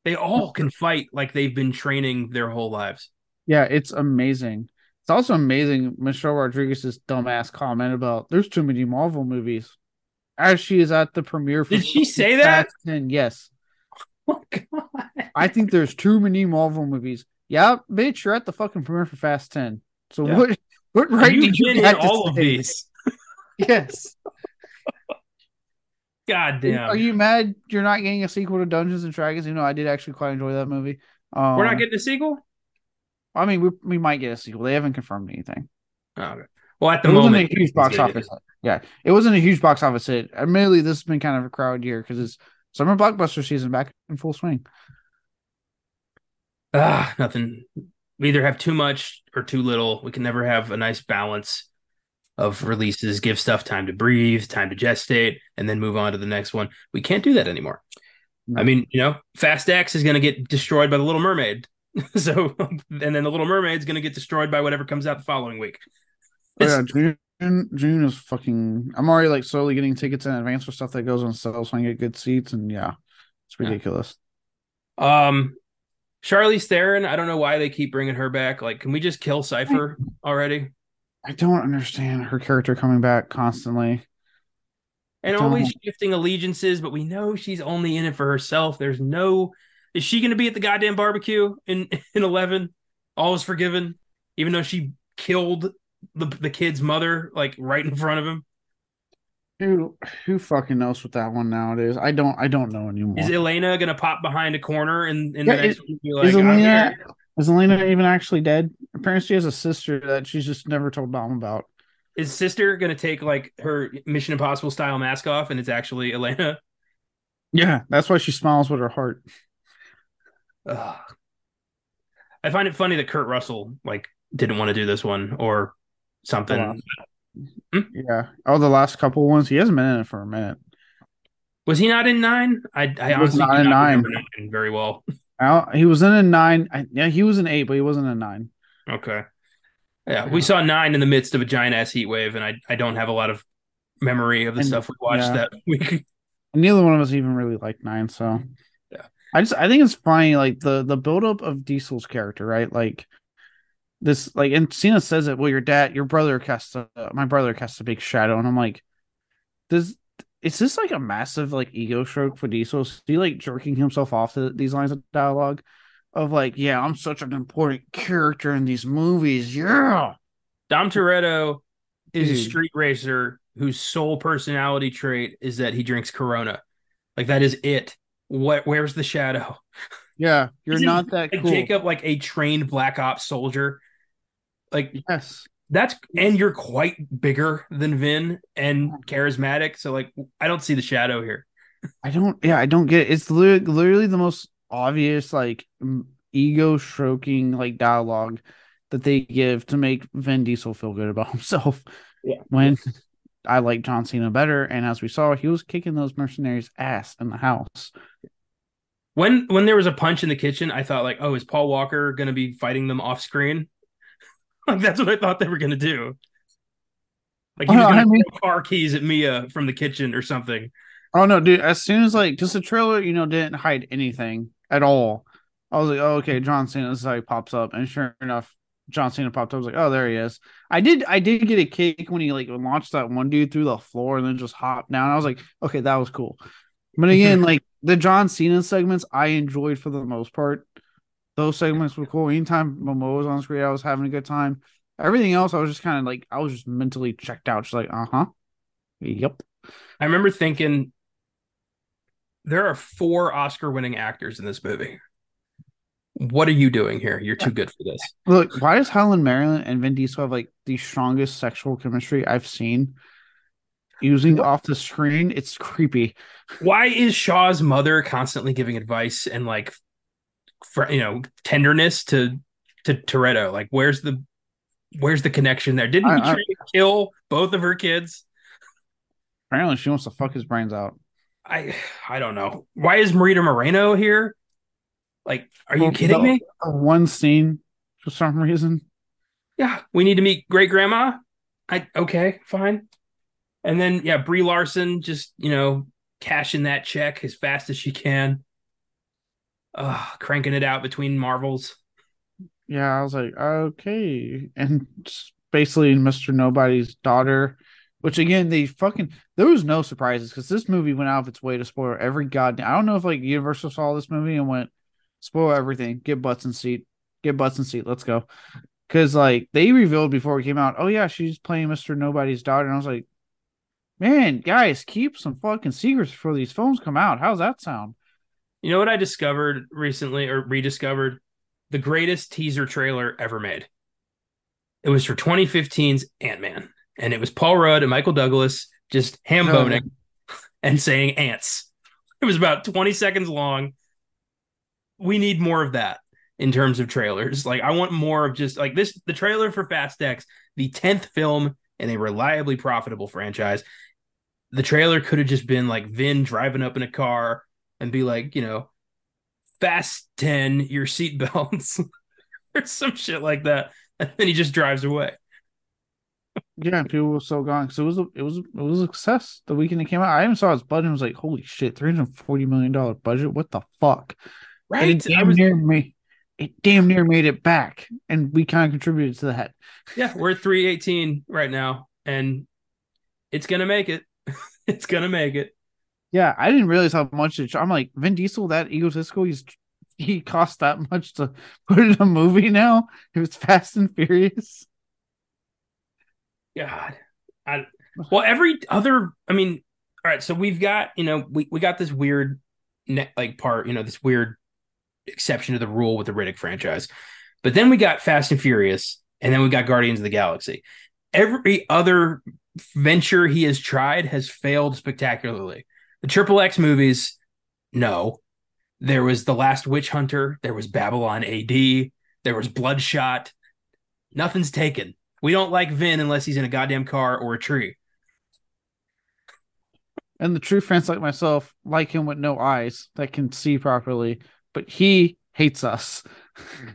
They all can fight like they've been training their whole lives. Yeah, it's amazing. It's also amazing Michelle Rodriguez's dumbass comment about there's too many Marvel movies. As she is at the premiere for Did she say that? 10, yes. [LAUGHS] Oh, God. I think there's too many Marvel movies. Yeah, bitch, you're at the fucking premiere for Fast 10. So Yeah. what [LAUGHS] what right You've did you been in have to all of say? these. [LAUGHS] Yes. God damn. Are you mad you're not getting a sequel to Dungeons and Dragons? You know, I did actually quite enjoy that movie. Um, We're not getting a sequel? I mean, we we might get a sequel. They haven't confirmed anything. Oh, okay. Well, at the it moment, wasn't a huge box office hit. Yeah, it wasn't a huge box office hit. Admittedly, this has been kind of a crowded year because it's summer blockbuster season back in full swing. Ah, nothing. We either have too much or too little. We can never have a nice balance of releases. Give stuff time to breathe, time to gestate, and then move on to the next one. We can't do that anymore. I mean, you know, Fast X is going to get destroyed by the Little Mermaid. [LAUGHS] so, and then the Little Mermaid is going to get destroyed by whatever comes out the following week. Oh, yeah, June, June is fucking. I'm already like slowly getting tickets in advance for stuff that goes on sale, so I can get good seats, and yeah, it's ridiculous. Yeah. Um, Charlize Theron, I don't know why they keep bringing her back. Like, can we just kill Cypher already? I don't understand her character coming back constantly. And always shifting allegiances, but we know she's only in it for herself. There's no is she gonna be at the goddamn barbecue in [LAUGHS] in eleven? All is forgiven, even though she killed the the kid's mother like right in front of him. Who who fucking knows what that one nowadays? I don't I don't know anymore. Is Elena gonna pop behind a corner and in, yeah, the next is, like, is Elena is Elena even actually dead? Apparently she has a sister that she's just never told mom about. Is sister gonna take like her Mission Impossible style mask off and it's actually Elena? Yeah, that's why she smiles with her heart. Ugh. I find it funny that Kurt Russell like didn't want to do this one or something. Hmm? Yeah. Oh, the last couple ones. He hasn't been in it for a minute. Was he not in nine? I, I he was not in nine. nine very well. [LAUGHS] he was in a nine. I, yeah, he was an eight, but he wasn't a nine. Okay. Yeah, we saw nine in the midst of a giant ass heat wave, and I, I don't have a lot of memory of the and, stuff we watched yeah. that week. [LAUGHS] neither one of us even really liked nine, so yeah. I just I think it's funny, like the the buildup of Diesel's character, right? Like this like and Cena says it, well, your dad, your brother casts a, my brother casts a big shadow, and I'm like, does is this like a massive like ego stroke for Diesel? Is he like jerking himself off to these lines of dialogue of like, yeah, I'm such an important character in these movies. Yeah. Dom Toretto is Dude. a street racer whose sole personality trait is that he drinks Corona. Like that is it. What where's the shadow? [LAUGHS] Yeah, you're Isn't not that like cool. Jacob like a trained black ops soldier like yes, that's and you're quite bigger than Vin and charismatic. So like I don't see the shadow here. I don't. Yeah, I don't get it. It's literally, literally the most obvious like ego stroking like dialogue that they give to make Vin Diesel feel good about [LAUGHS] himself. Yeah. When I like John Cena better, and as we saw, he was kicking those mercenaries' ass in the house. When when there was a punch in the kitchen, I thought like, oh, is Paul Walker going to be fighting them off screen? Like [LAUGHS] that's what I thought they were gonna do. Like he oh, was gonna I mean, throw car keys at Mia from the kitchen or something. Oh no, dude! As soon as like just the trailer, you know, didn't hide anything at all. I was like, oh, okay, John Cena. This he pops up, and sure enough, John Cena popped up. I was like, oh, there he is. I did, I did get a kick when he like launched that one dude through the floor and then just hopped down. I was like, okay, that was cool. But [LAUGHS] again, like the John Cena segments, I enjoyed for the most part. Those segments were cool. Anytime Momoa was on screen, I was having a good time. Everything else, I was just kind of like, I was just mentally checked out. Just like, uh huh. Yep. I remember thinking there are four Oscar winning actors in this movie. What are you doing here? You're too good for this. Look, why does Helen Mirren and Vin Diesel have like the strongest sexual chemistry I've seen? Using what? off the screen, it's creepy. Why is Shaw's mother constantly giving advice and like for you know tenderness to to Toretto. Like, where's the where's the connection there? Didn't he try to kill both of her kids? Apparently, she wants to fuck his brains out. I I don't know. Why is Marita Moreno here? Like, are you kidding the, me? One scene for some reason. Yeah, we need to meet great grandma. I okay, fine. And then yeah, Brie Larson just you know cashing that check as fast as she can uh, cranking it out between Marvels. Yeah, I was like, okay, and basically Mr. Nobody's daughter, which again they fucking there was no surprises because this movie went out of its way to spoil every goddamn. I don't know if like Universal saw this movie and went spoil everything, get butts in seat, get butts in seat, let's go. Because like they revealed before it came out, oh yeah, she's playing Mr. Nobody's daughter, and I was like, man, guys, keep some fucking secrets before these films come out. How's that sound? You know what I discovered recently or rediscovered? the greatest teaser trailer ever made. It was for 2015's Ant Man, and it was Paul Rudd and Michael Douglas just ham boning no. Oh, and saying ants. It was about 20 seconds long. We need more of that in terms of trailers. Like, I want more of just like this the trailer for Fast X, the 10th film in a reliably profitable franchise. The trailer could have just been like Vin driving up in a car and be like, you know, fast 10 your seatbelts [LAUGHS] or some shit like that. And then he just drives away. yeah, people were so gone. So it was a, it was it was a success the weekend it came out. I even saw his budget and was like, holy shit, three hundred forty million dollar budget. What the fuck? Right. it damn was... near me. It damn near made it back, and we kind of contributed to that. Yeah, we're at three eighteen right now, and it's gonna make it. [LAUGHS] it's gonna make it. Yeah, I didn't realize how much it. I'm like Vin Diesel, that egotistical. He's he cost that much to [LAUGHS] put in a movie now. It was Fast and Furious. God, I well every other. I mean, all right. So we've got you know we we got this weird net like part you know this weird exception to the rule with the Riddick franchise, but then we got Fast and Furious, and then we got Guardians of the Galaxy. Every other venture he has tried has failed spectacularly. The Triple X movies, no. There was The Last Witch Hunter. There was Babylon AD. There was Bloodshot. Nothing's taken. We don't like Vin unless he's in a goddamn car or a tree. And the true fans like myself like him with no eyes that can see properly, but he hates us.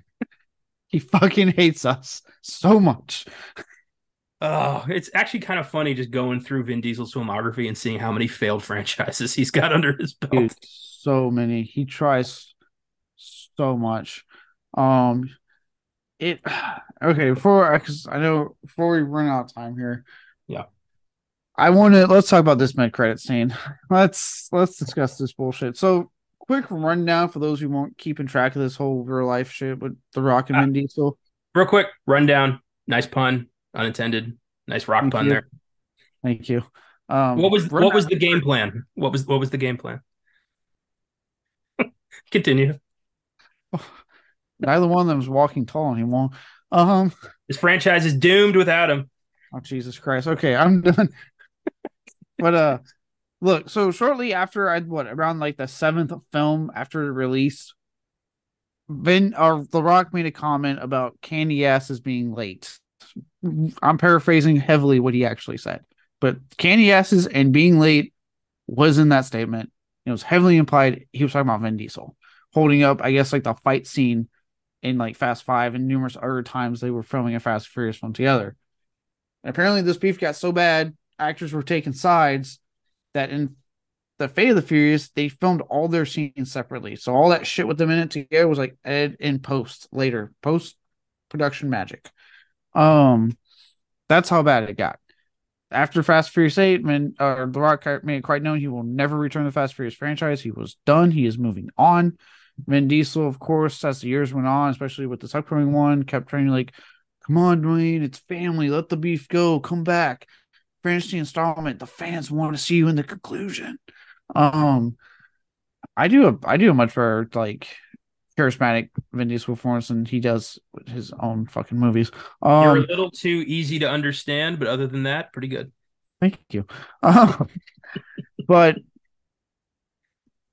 [LAUGHS] he fucking hates us so much. [LAUGHS] Oh, it's actually kind of funny just going through Vin Diesel's filmography and seeing how many failed [LAUGHS] franchises he's got under his belt. Dude, so many. He tries so much. Um, it [SIGHS] okay. Before because I know before we run out of time here. Yeah. I want to let's talk about this mid credit scene. [LAUGHS] Let's let's discuss this bullshit. So quick rundown for those who won't keeping track of this whole real life shit with the Rock and uh, Vin Diesel. Real quick rundown. Nice pun unintended. Nice rock Thank pun you. there. Thank you. Um, what was what was the game plan? What was what was the game plan? [LAUGHS] Continue. [SIGHS] Neither one of them is walking tall anymore. Um, this franchise is doomed without him. Oh Jesus Christ! Okay, I'm [LAUGHS] done. but uh, look. So shortly after I what around like the seventh film after release, Vin or The Rock made a comment about Candy Asses being late. I'm paraphrasing heavily what he actually said, but candy asses and being late was in that statement. It was heavily implied he was talking about Vin Diesel holding up, I guess, like the fight scene in like Fast Five and numerous other times they were filming a Fast Furious one together. And apparently, this beef got so bad, actors were taking sides that in the Fate of the Furious, they filmed all their scenes separately. So all that shit with them in it together was like edited in post later, post production magic. Um, that's how bad it got. After Fast Furious 8, man, uh, The Rock made it quite known he will never return the Fast Furious franchise. He was done. He is moving on. Vin Diesel, of course, as the years went on, especially with this upcoming one, kept trying to like, come on, Dwayne, it's family. Let the beef go. Come back. Finish the installment. The fans want to see you in the conclusion. Um, I do a I do a much better like charismatic Vin Diesel performance than he does his own fucking movies. Um, You're a um, little too easy to understand, but other than that, pretty good. Thank you. Um, [LAUGHS] but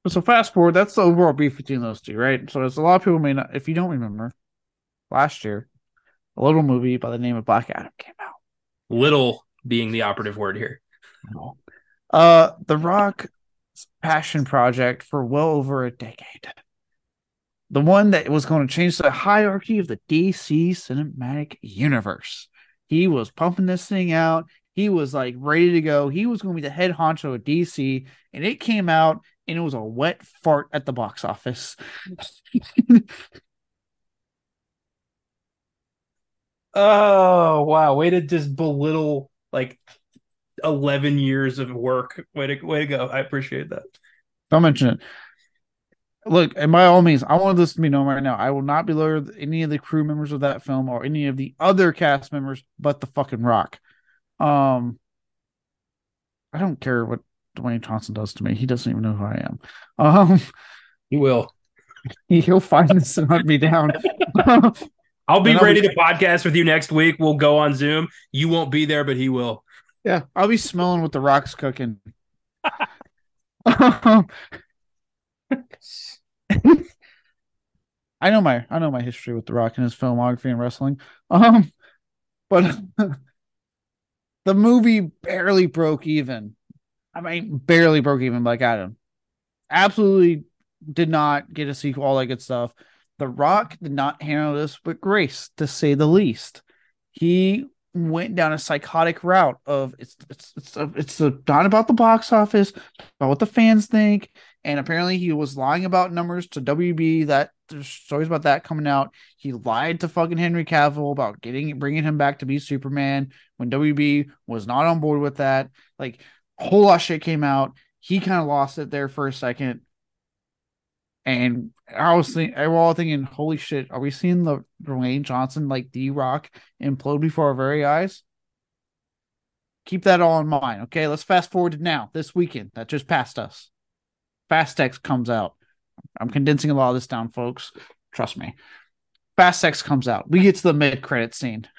so fast forward, that's the overall beef between those two, right? So as a lot of people may not, if you don't remember, last year, a little movie by the name of Black Adam came out. Little being the operative word here. Uh, The Rock passion project for well over a decade the one that was going to change the hierarchy of the DC cinematic universe. He was pumping this thing out. He was like ready to go. He was going to be the head honcho of DC, and it came out and it was a wet fart at the box office. [LAUGHS] oh wow! Way to just belittle like eleven years of work. Way to way to go! I appreciate that. Don't mention it look, and by all means, I want this to be known right now. I will not be lower any of the crew members of that film or any of the other cast members, but the fucking Rock. Um, I don't care what Dwayne Johnson does to me. He doesn't even know who I am. Um, he will. [LAUGHS] He'll find this and hunt me down. [LAUGHS] I'll be ready to podcast with you next week. We'll go on Zoom. You won't be there, but he will. yeah, I'll be smelling what the rock's cooking. [LAUGHS] [LAUGHS] I know my I know my history with the rock and his filmography and wrestling. Um but [LAUGHS] the movie barely broke even. I mean barely broke even Black Adam. Absolutely did not get a sequel, all that good stuff. The Rock did not handle this with grace, to say the least. He went down a psychotic route of it's it's it's it's not about the box office, it's about what the fans think. And apparently, he was lying about numbers to WB. That there's stories about that coming out. He lied to fucking Henry Cavill about getting bringing him back to be Superman when WB was not on board with that. Like a whole lot of shit came out. He kind of lost it there for a second. And I was thinking, we're all thinking, holy shit, are we seeing the Dwayne Johnson like D Rock implode before our very eyes? Keep that all in mind. Okay, let's fast forward to now, this weekend that just passed us. Fast X comes out. I'm condensing a lot of this down, folks. Trust me. Fast X comes out. We get to the mid credit scene.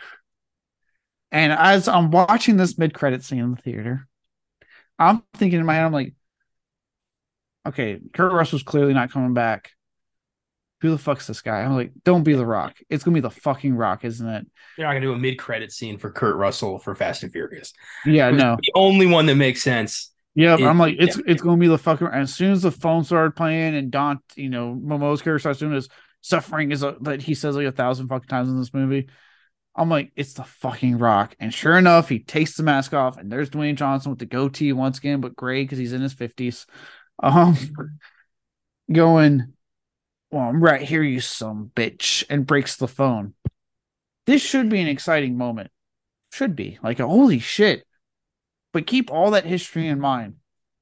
And as I'm watching this mid credit scene in the theater, I'm thinking in my head, I'm like, okay, Kurt Russell's clearly not coming back. Who the fuck's this guy? I'm like, don't be the rock. It's gonna be the fucking rock, isn't it? You're not gonna do a mid-credit scene for Kurt Russell for Fast and Furious. Yeah, no. The only one that makes sense. Yeah, It- I'm like, it's yeah. it's gonna be the fucking. As soon as the phone started playing and Don, you know, Momoa's character starts doing his suffering is a, that he says like a thousand fucking times in this movie. I'm like, it's the fucking rock. And sure enough, he takes the mask off, and there's Dwayne Johnson with the goatee once again, but gray because he's in his fifties. Um, [LAUGHS] going, well, I'm right here, you some bitch, and breaks the phone. This should be an exciting moment. Should be like, holy shit. But keep all that history in mind.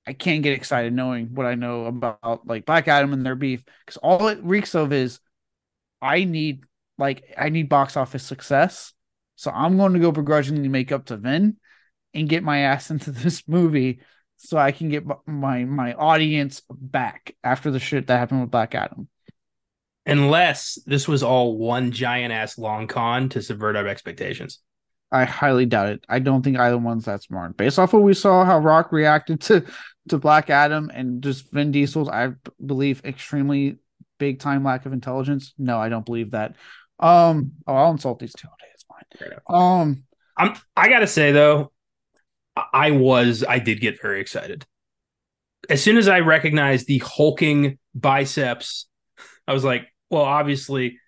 I can't get excited knowing what I know about like Black Adam and their beef because all it reeks of is I need like I need box office success. So I'm going to go begrudgingly make up to Vin and get my ass [LAUGHS] into this movie so I can get my my audience back after the shit that happened with Black Adam. Unless this was all one giant ass long con to subvert our expectations. I highly doubt it. I don't think either one's that smart. Based off what we saw, how Rock reacted to to Black Adam and just Vin Diesel's, I believe extremely big time lack of intelligence. No, I don't believe that. Um, oh, I'll insult these two all day. It's fine. Um, I'm I gotta say though, I- I was I did get very excited. As soon as I recognized the hulking biceps, I was like, well, obviously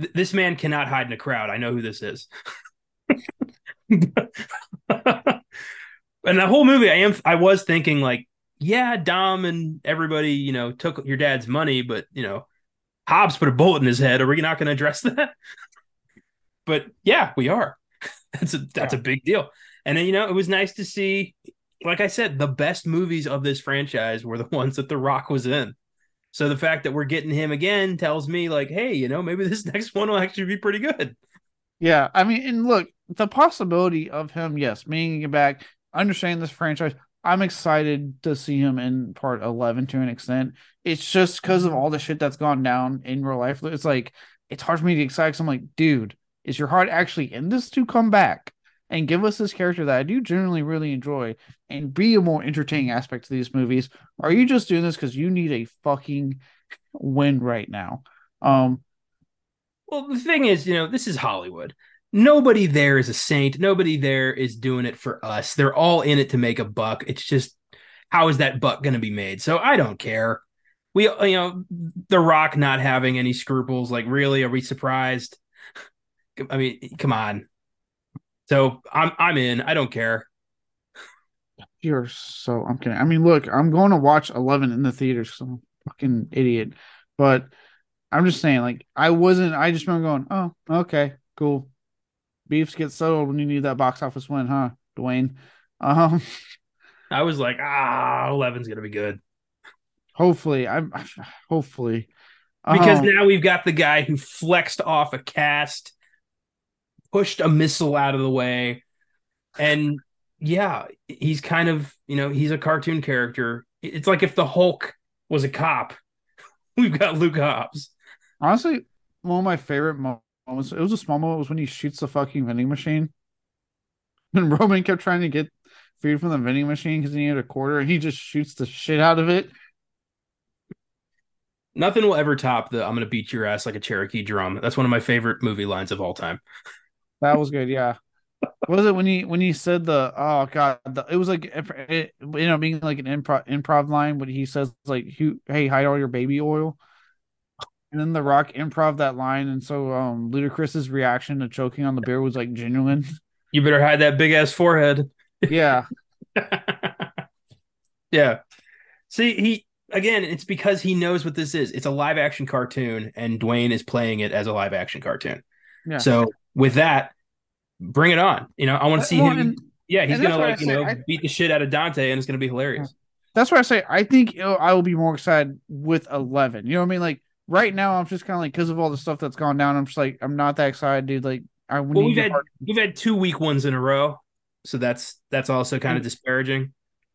th- this man cannot hide in a crowd. I know who this is. [LAUGHS] and [LAUGHS] the whole movie, I am I was thinking like, yeah, Dom and everybody, you know, took your dad's money, but you know, Hobbs put a bullet in his head. Are we not going to address that? [LAUGHS] but yeah, we are. [LAUGHS] That's a that's a big deal. And then you know, it was nice to see, like I said, the best movies of this franchise were the ones that The Rock was in. So the fact that we're getting him again tells me, like, hey, you know, maybe this next one will actually be pretty good. yeah, I mean, and look, the possibility of him, yes, it back, understanding this franchise. I'm excited to see him in part 11 to an extent. It's just because of all the shit that's gone down in real life. It's like, it's hard for me to get excited I'm like, dude, is your heart actually in this to come back and give us this character that I do generally really enjoy and be a more entertaining aspect to these movies? Or are you just doing this because you need a fucking win right now? Um, Well, the thing is, you know, this is Hollywood. Nobody there is a saint. Nobody there is doing it for us. They're all in it to make a buck. It's just how is that buck going to be made? So I don't care. We, you know, The Rock not having any scruples. Like, really, are we surprised? I mean, come on. So I'm I'm in. I don't care. You're so I'm kidding. I mean, look, I'm going to watch Eleven in the theaters. 'cause I'm a fucking idiot, but I'm just saying, like, I wasn't. I just remember going, "Oh, okay, cool." Beefs get settled when you need that box office win, huh, Dwayne? Um, I was like, ah, 11's gonna be good hopefully, I'm [SIGHS] hopefully because Um, now we've got the guy who flexed off a cast, pushed a missile out of the way, and yeah, he's kind of you know he's a cartoon character. It's like if the Hulk was a cop. [LAUGHS] we've got Luke Hobbs. Honestly, one of my favorite moments. It was a small moment. It Was when he shoots the fucking vending machine, [LAUGHS] and Roman kept trying to get food from the vending machine because he needed a quarter, and he just shoots the shit out of it. Nothing will ever top the "I'm gonna beat your ass like a Cherokee drum." That's one of my favorite movie lines of all time. That was good. Yeah. Was it when he when he said the oh god the, it was like it, you know being like an improv improv line when he says like hey hide all your baby oil and then the rock improv that line and so um ludacris's reaction to choking on the beer was like genuine [LAUGHS] you better hide that big ass forehead yeah [LAUGHS] yeah see he again it's because he knows what this is it's a live action cartoon and dwayne is playing it as a live action cartoon yeah. so with that bring it on. You know, I want to see well, him. And, yeah, he's gonna like you know I, beat the shit out of Dante, and it's gonna be hilarious. That's why I say I think I will be more excited with eleven. You know what I mean? Like right now, I'm just kind of like because of all the stuff that's gone down. I'm just like I'm not that excited, dude. Like I well, we've had we've had two weak ones in a row, so that's that's also kind of disparaging.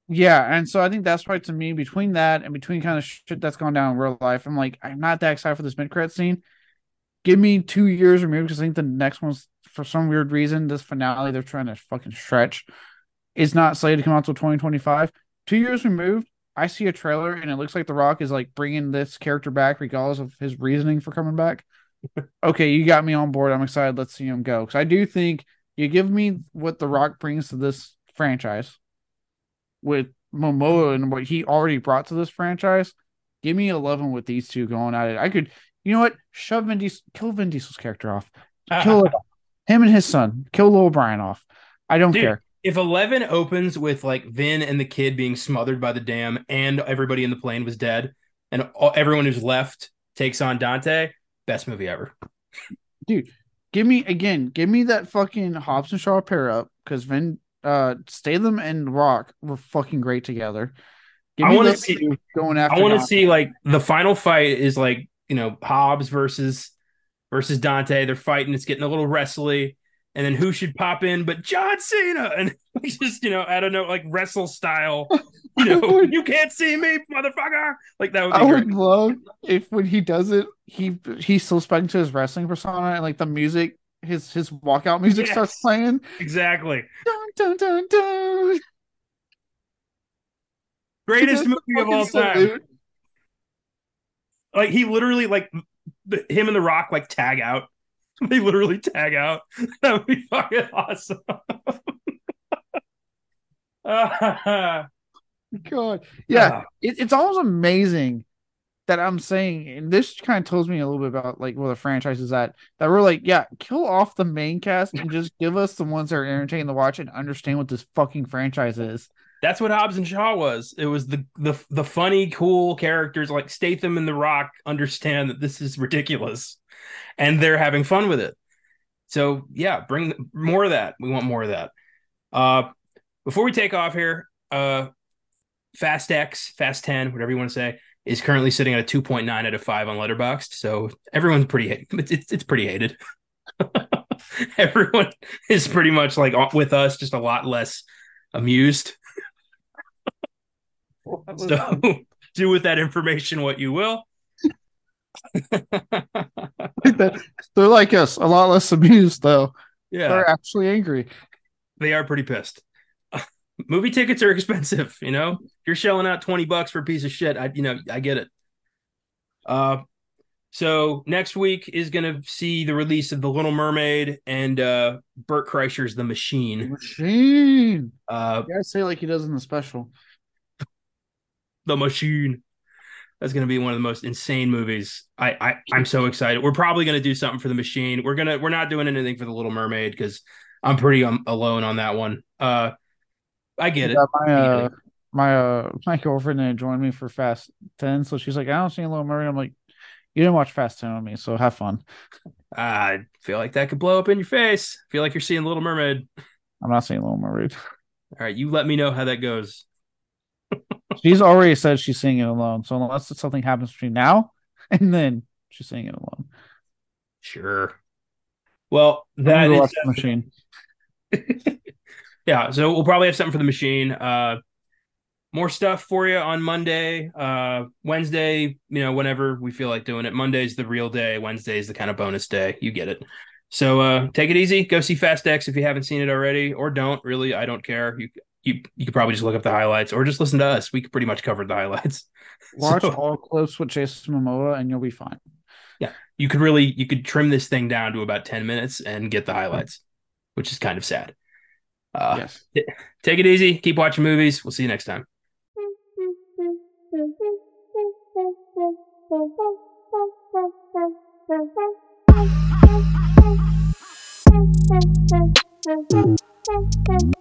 Yeah, and so I think that's why to me between that and between kind of shit that's gone down in real life, I'm like I'm not that excited for this mid credit scene. Give me two years removed because I think the next one's for some weird reason, this finale they're trying to fucking stretch is not slated to come out until 2025. Two years removed, I see a trailer and it looks like The Rock is like bringing this character back, regardless of his reasoning for coming back. [LAUGHS] okay, you got me on board. I'm excited. Let's see him go. Because I do think you give me what The Rock brings to this franchise with Momoa and what he already brought to this franchise. Give me 11 with these two going at it. I could, you know what? Shove Vin Diesel, kill Vin Diesel's character off. [LAUGHS] Kill. Him and his son. Kill little Brian off. I don't Dude, care. If Eleven opens with like Vin and the kid being smothered by the dam, and everybody in the plane was dead, and all, everyone who's left takes on Dante, best movie ever. Dude, give me again. Give me that fucking Hobbs and Shaw pair up because Vin, uh, Statham and Rock were fucking great together. Give I want to see going after. I want to see like the final fight is like you know Hobbs versus versus Dante. They're fighting. It's getting a little wrestly. And then who should pop in but John Cena? And [LAUGHS] just, you know, I don't know, like wrestle style. [LAUGHS] You know, you can't see me, motherfucker. Like that would I great. would love if when he does it, he he's still speaking to his wrestling persona and like the music, his his walkout music yes, starts playing. Exactly. Dun, dun, dun, dun. Greatest movie of all time. Salute. Like he literally like the, him and the Rock like tag out. [LAUGHS] They literally tag out. [LAUGHS] That would be fucking awesome. [LAUGHS] God, yeah, uh, it, it's almost amazing that I'm saying, and this kind of tells me a little bit about like where the franchise is at. That we're like, yeah, kill off the main cast and just give us the ones that are entertaining to watch and understand what this fucking franchise is. That's what Hobbs and Shaw was. It was the the the funny, cool characters like Statham and The Rock understand that this is ridiculous, and they're having fun with it. So yeah, bring more of that. We want more of that. Uh, before we take off here, uh, Fast X, Fast Ten, whatever you want to say, is currently sitting at a two point nine out of five on Letterboxd. So everyone's pretty it's it's, it's pretty hated. [LAUGHS] Everyone is pretty much like with us, just a lot less amused [LAUGHS] so [LAUGHS] do with that information what you will. [LAUGHS] They're like us, a lot less amused though. Yeah, they're actually angry. They are pretty pissed. Movie tickets are expensive, you know. You're shelling out twenty bucks for a piece of shit. I, you know, I get it. Uh, so next week is going to see the release of The Little Mermaid and uh Bert Kreischer's The Machine. Machine. Uh, yeah, say like he does in the special the machine. That's going to be one of the most insane movies. I, I I'm so excited. We're probably going to do something for the machine. We're gonna we're not doing anything for the Little Mermaid because I'm pretty um, alone on that one. Uh, I get yeah, it. My uh, my uh, my girlfriend didn't join me for Fast Ten, so she's like, I don't see a Little Mermaid. I'm like, you didn't watch Fast Ten with me, so have fun. I feel like that could blow up in your face. I feel like you're seeing Little Mermaid. I'm not seeing Little Mermaid. All right, you let me know how that goes. She's already said she's seeing it alone. So unless something happens between now [LAUGHS] and then, she's seeing it alone. Sure. Well, that is the machine. [LAUGHS] yeah, so we'll probably have something for the machine. Uh, more stuff for you on Monday. Uh, Wednesday, you know, whenever we feel like doing it. Monday's the real day. Wednesday's the kind of bonus day. You get it. So uh, take it easy. Go see Fast X if you haven't seen it already, or don't. Really, I don't care. You you you could probably just look up the highlights, or just listen to us. We pretty much covered the highlights. Watch [LAUGHS] so, all clips with Jason Momoa, and you'll be fine. Yeah, you could really you could trim this thing down to about ten minutes and get the highlights, which is kind of sad. Uh, yes. T- take it easy. Keep watching movies. We'll see you next time. [LAUGHS]